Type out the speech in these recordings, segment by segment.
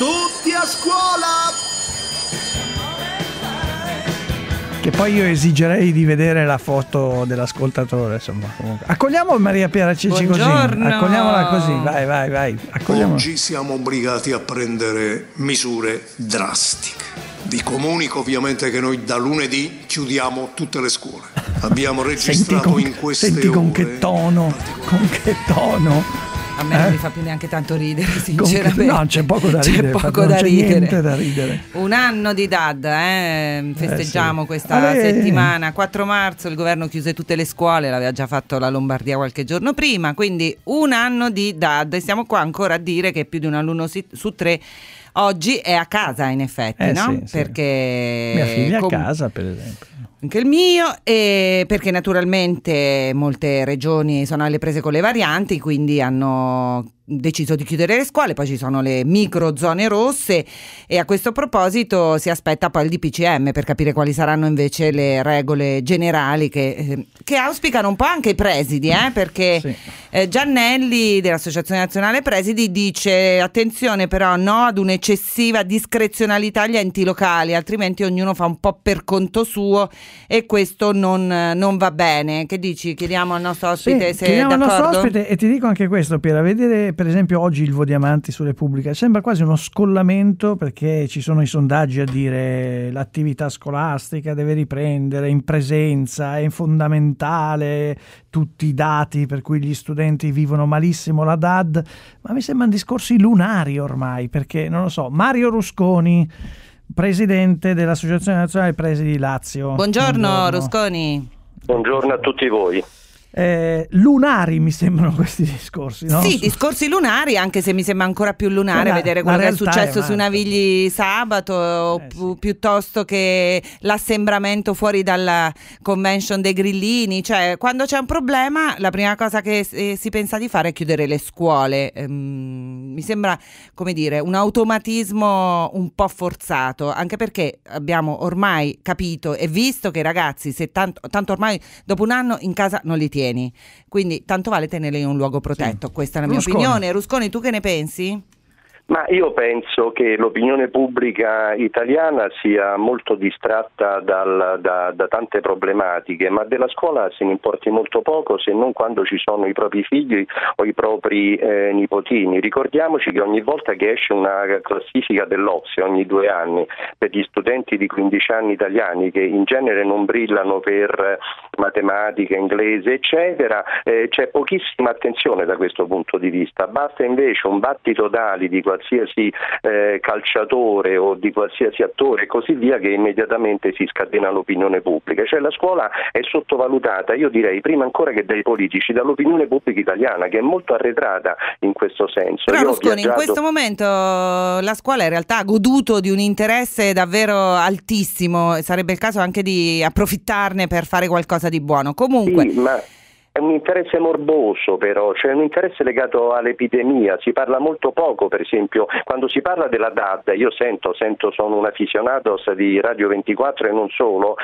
Tutti a scuola! Che poi io esigerei di vedere la foto dell'ascoltatore, insomma. Comunque. Accogliamo Maria Piera Cicci così. Buongiorno. Accogliamola così, vai, vai, vai. Accogliamola. Oggi siamo obbligati a prendere misure drastiche. Vi comunico ovviamente che noi da lunedì chiudiamo tutte le scuole. Abbiamo Senti registrato con, in queste senti con ore che tono, con che tono. A me non Eh? mi fa più neanche tanto ridere, Con sinceramente. no, c'è poco da C'è ridere, poco infatti, non da c'è ridere. da ridere. Un anno di DAD, eh? festeggiamo sì. questa Vabbè. settimana. 4 marzo il governo chiuse tutte le scuole, l'aveva già fatto la Lombardia qualche giorno prima, quindi un anno di DAD. E siamo qua ancora a dire che più di un alunno su tre oggi è a casa, in effetti, Eh, no? sì, sì. Perché Mia figlia a com- casa, per esempio. Anche il mio, perché naturalmente molte regioni sono alle prese con le varianti, quindi hanno deciso di chiudere le scuole, poi ci sono le micro zone rosse e a questo proposito si aspetta poi il DPCM per capire quali saranno invece le regole generali che, eh, che auspicano un po' anche i presidi, eh, perché Sì. eh, Giannelli dell'Associazione Nazionale Presidi dice attenzione però no ad un'eccessiva discrezionalità agli enti locali, altrimenti ognuno fa un po' per conto suo e questo non, non va bene. Che dici? Chiediamo al nostro ospite Sì, se è chiediamo al d'accordo. nostro ospite e ti dico anche questo, Piera, vedere per esempio oggi il Vodiamanti sulle pubbliche sembra quasi uno scollamento perché ci sono i sondaggi a dire l'attività scolastica deve riprendere in presenza, è fondamentale, tutti i dati per cui gli studenti vivono malissimo la DAD, ma mi sembrano discorsi lunari ormai perché non lo so, Mario Rusconi, presidente dell'Associazione Nazionale Presidi Lazio. Buongiorno, Rusconi. Buongiorno a tutti voi. Eh, lunari mi sembrano questi discorsi, no? Sì, Su- discorsi lunari, anche se mi sembra ancora più lunare La- vedere quello che è è successo sui un'altra. Navigli sabato, Eh, pi- sì. piuttosto che l'assembramento fuori dalla convention dei grillini. Cioè, quando c'è un problema, la prima cosa che eh, si pensa di fare è chiudere le scuole. Ehm, mi sembra, come dire, un automatismo un po' forzato, anche perché abbiamo ormai capito e visto che i ragazzi, se tanto, tanto ormai dopo un anno in casa non li tieni. Quindi tanto vale tenerli in un luogo protetto. Questa è la mia Rusconi. opinione. Rusconi, tu che ne pensi? Ma io penso che l'opinione pubblica italiana sia molto distratta dal- da, da tante problematiche, ma della scuola se ne importi molto poco se non quando ci sono i propri figli o i propri eh, nipotini. Ricordiamoci che ogni volta che esce una classifica dell'Ozio, ogni due anni, per gli studenti di 15 anni italiani che in genere non brillano per matematica, inglese, eccetera, eh, c'è pochissima attenzione da questo punto di vista. Basta invece un battito d'ali di qualsiasi eh, calciatore o di qualsiasi attore e così via che immediatamente si scatena l'opinione pubblica. Cioè la scuola è sottovalutata, io direi prima ancora che dai politici, dall'opinione pubblica italiana che è molto arretrata in questo senso. Però Rusconi, in viaggiato- questo momento la scuola in realtà ha goduto di un interesse davvero altissimo sarebbe il caso anche di approfittarne per fare qualcosa di buono. Comunque, Sì, ma è un interesse morboso però, cioè un interesse legato all'epidemia, si parla molto poco per esempio, quando si parla della DAD, io sento, sento sono un aficionados di Radio 24 e non solo,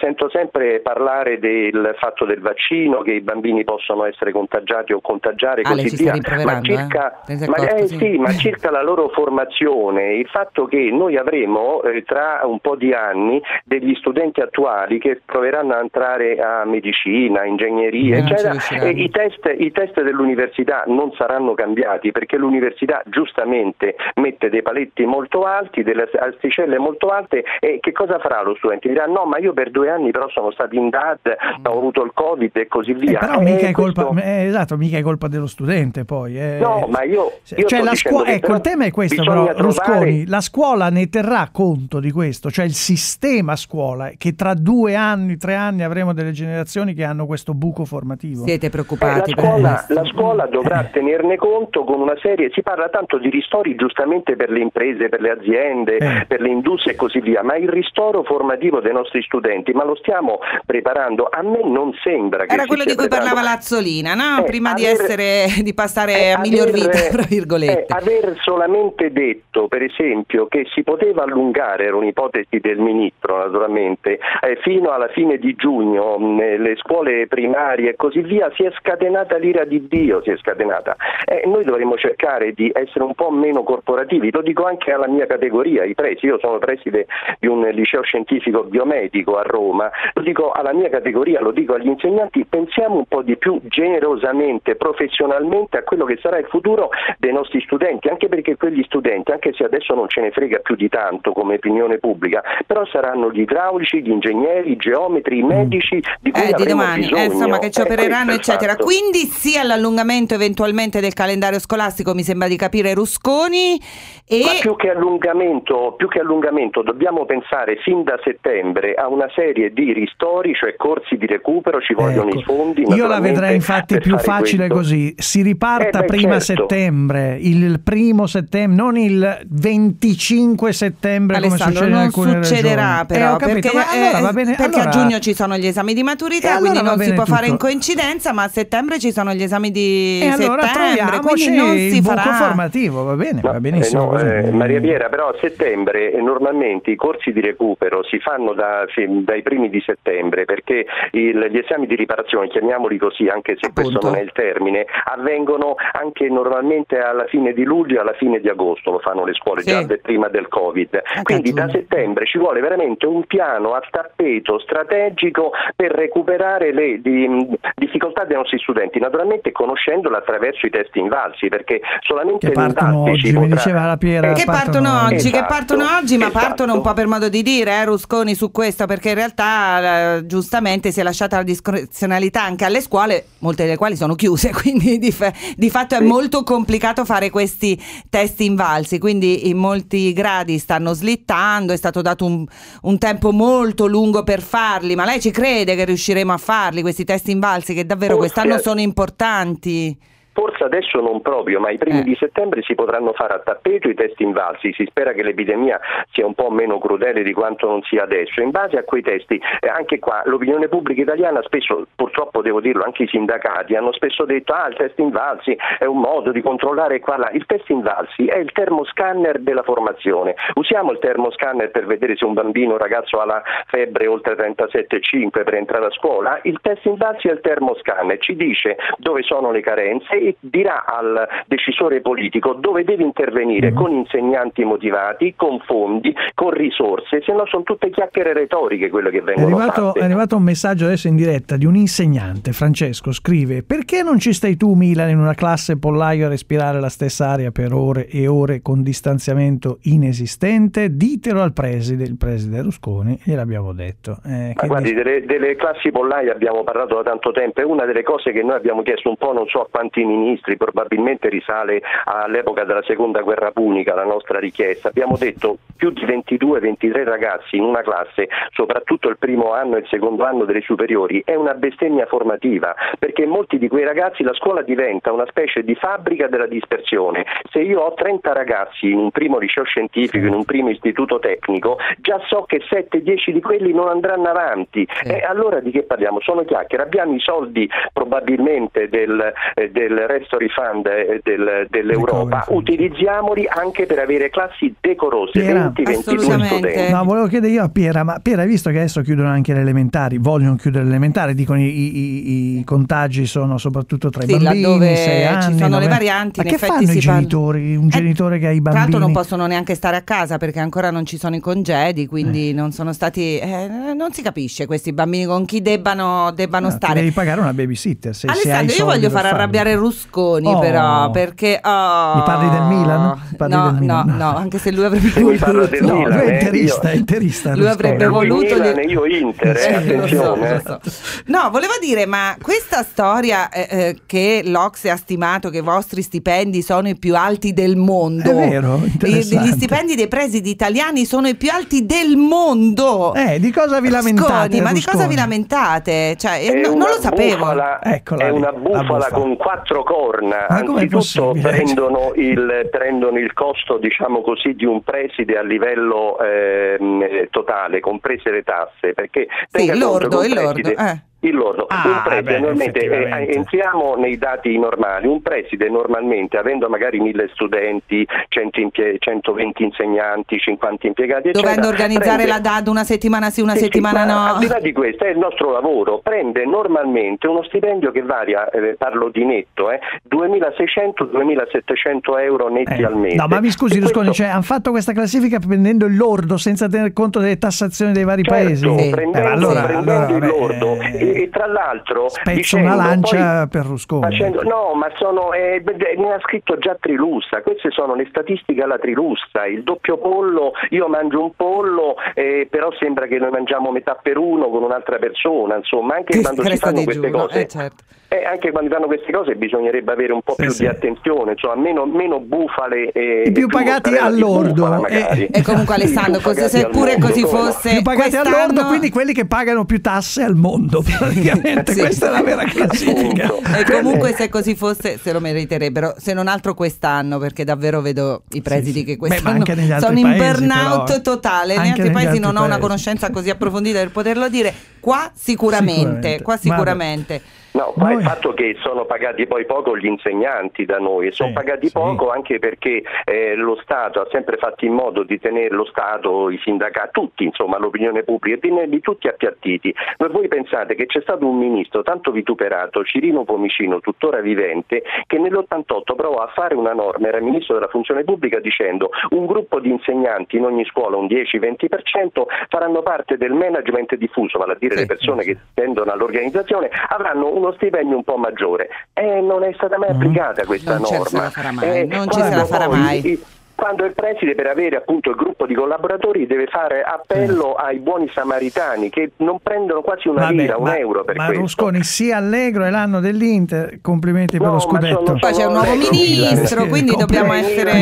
sento sempre parlare del fatto del vaccino, che i bambini possono essere contagiati o contagiare Ale, così ci stai via, ma circa, eh? Ne sei ma, accorto, eh, sì. sì, ma circa la loro formazione, il fatto che noi avremo eh, tra un po' di anni degli studenti attuali che proveranno a entrare a medicina, ingegneria, Eh, ci eccetera, riusciranno. e i test, i test dell'università non saranno cambiati perché l'università giustamente mette dei paletti molto alti, delle asticelle molto alte e che cosa farà lo studente? Dirà no ma io per due anni però sono stato in DAD, ho avuto il covid e così Eh, via. però Eh, mica è questo- colpa, eh, esatto, mica è colpa dello studente poi. eh. No, ma io- Se- io cioè la scuola, ecco, però il tema è questo, però, trovare- Rusconi, la scuola ne terrà conto di questo, cioè il sistema scuola, che tra due anni, tre anni avremo delle generazioni che hanno questo buco formativo. Siete Eh, preoccupati la, per scuola, questo? la scuola dovrà tenerne conto con una serie, si parla tanto di ristori giustamente per le imprese, per le aziende, Eh. per le industrie e così via, ma il ristoro formativo dei nostri studenti, ma lo stiamo preparando? A me non sembra che Era si quello di cui parlava. Lazzolina, no? Eh, Prima di, aver- essere, di passare eh, a miglior aver- vita, tra virgolette. eh, aver solamente detto, per esempio, che si poteva allungare, era un'ipotesi del ministro naturalmente, eh, fino alla fine di giugno mh, le scuole primarie e così così via, si è scatenata l'ira di Dio, si è scatenata. Eh, noi dovremmo cercare di essere un po' meno corporativi, lo dico anche alla mia categoria, i presi, io sono preside di un liceo scientifico biomedico a Roma, lo dico alla mia categoria, lo dico agli insegnanti, pensiamo un po' di più generosamente, professionalmente a quello che sarà il futuro dei nostri studenti, anche perché quegli studenti, anche se adesso non ce ne frega più di tanto come opinione pubblica, però saranno gli idraulici, gli ingegneri, i geometri, i medici di cui eh, di domani, bisogno. Eh, insomma che ci Eh, opereranno il eccetera. fatto. Quindi sia l'allungamento eventualmente del calendario scolastico mi sembra di capire Rusconi e Ma più che, allungamento, più che allungamento dobbiamo pensare fin da settembre a una serie di ristori, cioè corsi di recupero, ci vogliono Ecco. i fondi. Io la vedrei infatti più facile questo. così. Si riparta Eh, beh, prima certo. settembre, il primo settembre, non il 25 settembre come Alessandro succede in non alcune succederà regioni. però Eh, capito, perché, allora eh, va bene, perché allora- a giugno ci sono gli esami di maturità E allora quindi non si può fare in tutto. Coincidenza ma a settembre ci sono gli esami di E allora settembre quindi troviamoci non si farà formativo, va bene, No, va benissimo eh, no, così. eh, Maria Piera, però a settembre eh, normalmente i corsi di recupero si fanno da- sì, dai primi di settembre perché il- gli esami di riparazione, chiamiamoli così anche se questo Appunto. non è il termine, avvengono anche normalmente alla fine di luglio e alla fine di agosto, lo fanno le scuole Sì. già de- prima del Covid. Quindi da settembre ci vuole veramente un piano a tappeto strategico per recuperare le di- difficoltà dei nostri studenti, naturalmente conoscendole attraverso i test invalsi, perché solamente Che partono oggi, ci mi potrà- diceva la Piera. Che partono oggi, che Esatto, partono oggi, ma esatto. partono un po' per modo di dire, eh, Rusconi, su questo, perché in realtà eh, giustamente si è lasciata la discrezionalità anche alle scuole, molte delle quali sono chiuse, quindi di, fa- di fatto è Sì. molto complicato fare questi test invalsi, quindi in molti gradi stanno slittando, è stato dato un, un tempo molto lungo per farli, ma lei ci crede che riusciremo a farli questi test invalsi che davvero Forse- quest'anno sono importanti? Forse adesso non proprio, ma i primi Eh. di settembre si potranno fare a tappeto i test invalsi. Si spera che l'epidemia sia un po' meno crudele di quanto non sia adesso. In base a quei testi, eh, anche qua l'opinione pubblica italiana spesso, purtroppo devo dirlo, anche i sindacati hanno spesso detto ah il test invalsi è un modo di controllare qua là. Il test invalsi è il termoscanner della formazione. Usiamo il termoscanner per vedere se un bambino o un ragazzo ha la febbre oltre 37,5 per entrare a scuola. Il test invalsi è il termoscanner, ci dice dove sono le carenze e dirà al decisore politico dove deve intervenire Mhm. con insegnanti motivati, con fondi, con risorse, se no sono tutte chiacchiere retoriche quelle che È vengono arrivato, fatte. è arrivato un messaggio adesso in diretta di un insegnante, Francesco, scrive perché non ci stai tu Milan in una classe pollaio a respirare la stessa aria per ore e ore con distanziamento inesistente? Ditelo al preside, il preside Rusconi, gliel'abbiamo detto. Eh, guardi, delle, delle classi pollaie abbiamo parlato da tanto tempo, è una delle cose che noi abbiamo chiesto un po' non so a quanti ministri, probabilmente risale all'epoca della seconda guerra punica la nostra richiesta. Abbiamo detto più di 22-23 ragazzi in una classe, soprattutto il primo anno e il secondo anno delle superiori, è una bestemmia formativa, perché in molti di quei ragazzi la scuola diventa una specie di fabbrica della dispersione. Se io ho 30 ragazzi in un primo liceo scientifico, in un primo istituto tecnico, già so che 7-10 di quelli non andranno avanti. E allora di che parliamo? Sono chiacchiere. Abbiamo i soldi probabilmente del, eh, del Restory Fund eh, del- dell'Europa, utilizziamoli anche per avere classi decorose, Piera, 20-22 assolutamente. studenti. No, volevo chiedere io a Piera, ma Piera, hai visto che adesso chiudono anche le elementari, vogliono chiudere le elementari, dicono i, i- i- i contagi sono soprattutto tra i Sì, bambini, laddove sei anni, ci sono le varianti, Ma in che effetti fanno si i genitori? Un Eh, genitore che ha i Tra bambini... l'altro non possono neanche stare a casa perché ancora non ci sono i congedi, quindi Eh. non sono stati. eh, non si capisce questi bambini con chi debbano, debbano No, stare. devi pagare una babysitter se, se hai i Alessandro, io soldi voglio far arrabbiare Rusconi, Oh. però perché. oh. Mi parli del Milan? Mi parli no, del Milan? no, no, anche se lui avrebbe Se voluto. del No, Milan, lui è eh, interista, io- è interista. Lui avrebbe Lui voluto Milan gli- io Inter, eh, lo so, attenzione. lo so. No, volevo dire, ma questa storia eh, eh, che l'Ox ha stimato che i vostri stipendi sono i più alti del mondo. È vero. Gli stipendi dei presidi italiani sono i più alti del mondo. Eh, di cosa vi lamentate? Rusconi, ma di cosa vi lamentate? Cioè, eh, no- non lo sapevo. bufala- Eccola è lì, una la bufala bufala. con quattro corna. Ma Anzitutto prendono il, prendono il costo diciamo così, di un preside a livello ehm, eh, totale, comprese le tasse. Perché Sì, conto lordo, un il lordo. preside- eh. Il lordo. Ah, un preside beh, normalmente, eh, effettivamente. entriamo nei dati normali, un preside normalmente avendo magari mille studenti, 100 impie- 120 insegnanti, 50 impiegati, Dovendo eccetera, organizzare prende- la DAD una settimana sì, una sì, sì, settimana ma no. Al di là di questo, è il nostro lavoro, prende normalmente uno stipendio che varia, eh, parlo di netto, eh, 2.600-2.700 euro netti Eh, al mese. no, ma mi scusi, Rusconi, questo- cioè, hanno fatto questa classifica prendendo il lordo senza tener conto delle tassazioni dei vari Certo, paesi? Sì. prendendo, Eh, allora, prendendo allora, il lordo eh, e, e tra l'altro spezzo dicendo, una lancia poi per Rusconi. facendo- no, ma sono eh, ne ha scritto già Trilussa, queste sono le statistiche alla Trilussa, il doppio pollo, io mangio un pollo, eh, però sembra che noi mangiamo metà per uno con un'altra persona, insomma, anche Che quando si fanno queste cose. eh, certo. Eh, anche quando fanno queste cose bisognerebbe avere un po' Sì, più sì. di attenzione, insomma, meno, meno bufale e I più e pagati all'ordo, bufala, eh. E comunque Alessandro, più così, se pure così fosse più pagati quest'anno- all'ordo, quindi quelli che pagano più tasse al mondo, praticamente. Sì. Questa è la vera classifica. E comunque se così fosse se lo meriterebbero, se non altro quest'anno, perché davvero vedo i presidi sì. che Beh, quest'anno altri sono in paesi, burnout però, totale. Negli Anche altri negli paesi altri non ho una paesi. conoscenza così approfondita per poterlo dire. Qua sicuramente, Sicuramente. qua sicuramente. No, qua Noi- il fatto che sono pagati poi poco gli insegnanti da noi sono Sì, pagati sì. poco anche perché eh, lo Stato ha sempre fatto in modo di tenere lo Stato, i sindacati, tutti insomma l'opinione pubblica, di tenerli tutti appiattiti. Ma voi pensate che c'è stato un ministro tanto vituperato, Cirino Pomicino, tuttora vivente, che nell'88 provò a fare una norma, era ministro della funzione pubblica, dicendo un gruppo di insegnanti in ogni scuola, un 10-20%, faranno parte del management diffuso, vale a dire Sì, le persone che tendono all'organizzazione, avranno uno stipendio un po' maggiore. E non è stata mai applicata questa Non norma. se la farà mai, Eh, non la farà mai. i- quando il preside per avere appunto il gruppo di collaboratori deve fare appello ai buoni samaritani che non prendono quasi una Vabbè, lira, un ma, euro per ma questo. Rusconi sia allegro è l'anno dell'Inter, complimenti per No, lo ma scudetto. Poi c'è un nuovo Lei- ministro, Sì, quindi dobbiamo essere.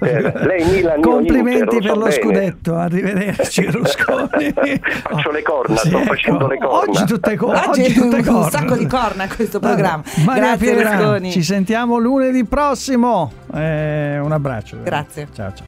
Lei Milan, Complimenti Inter, per so lo scudetto, arrivederci Rusconi. Faccio le corna, sto facendo le corna. Oggi tutte, co- Oggi oggi tutte un corna. sacco di corna questo Vabbè. programma. Maria Grazie Piera, Rusconi. Ci sentiamo lunedì prossimo. Eh, un abbraccio. Grazie. Ciao ciao.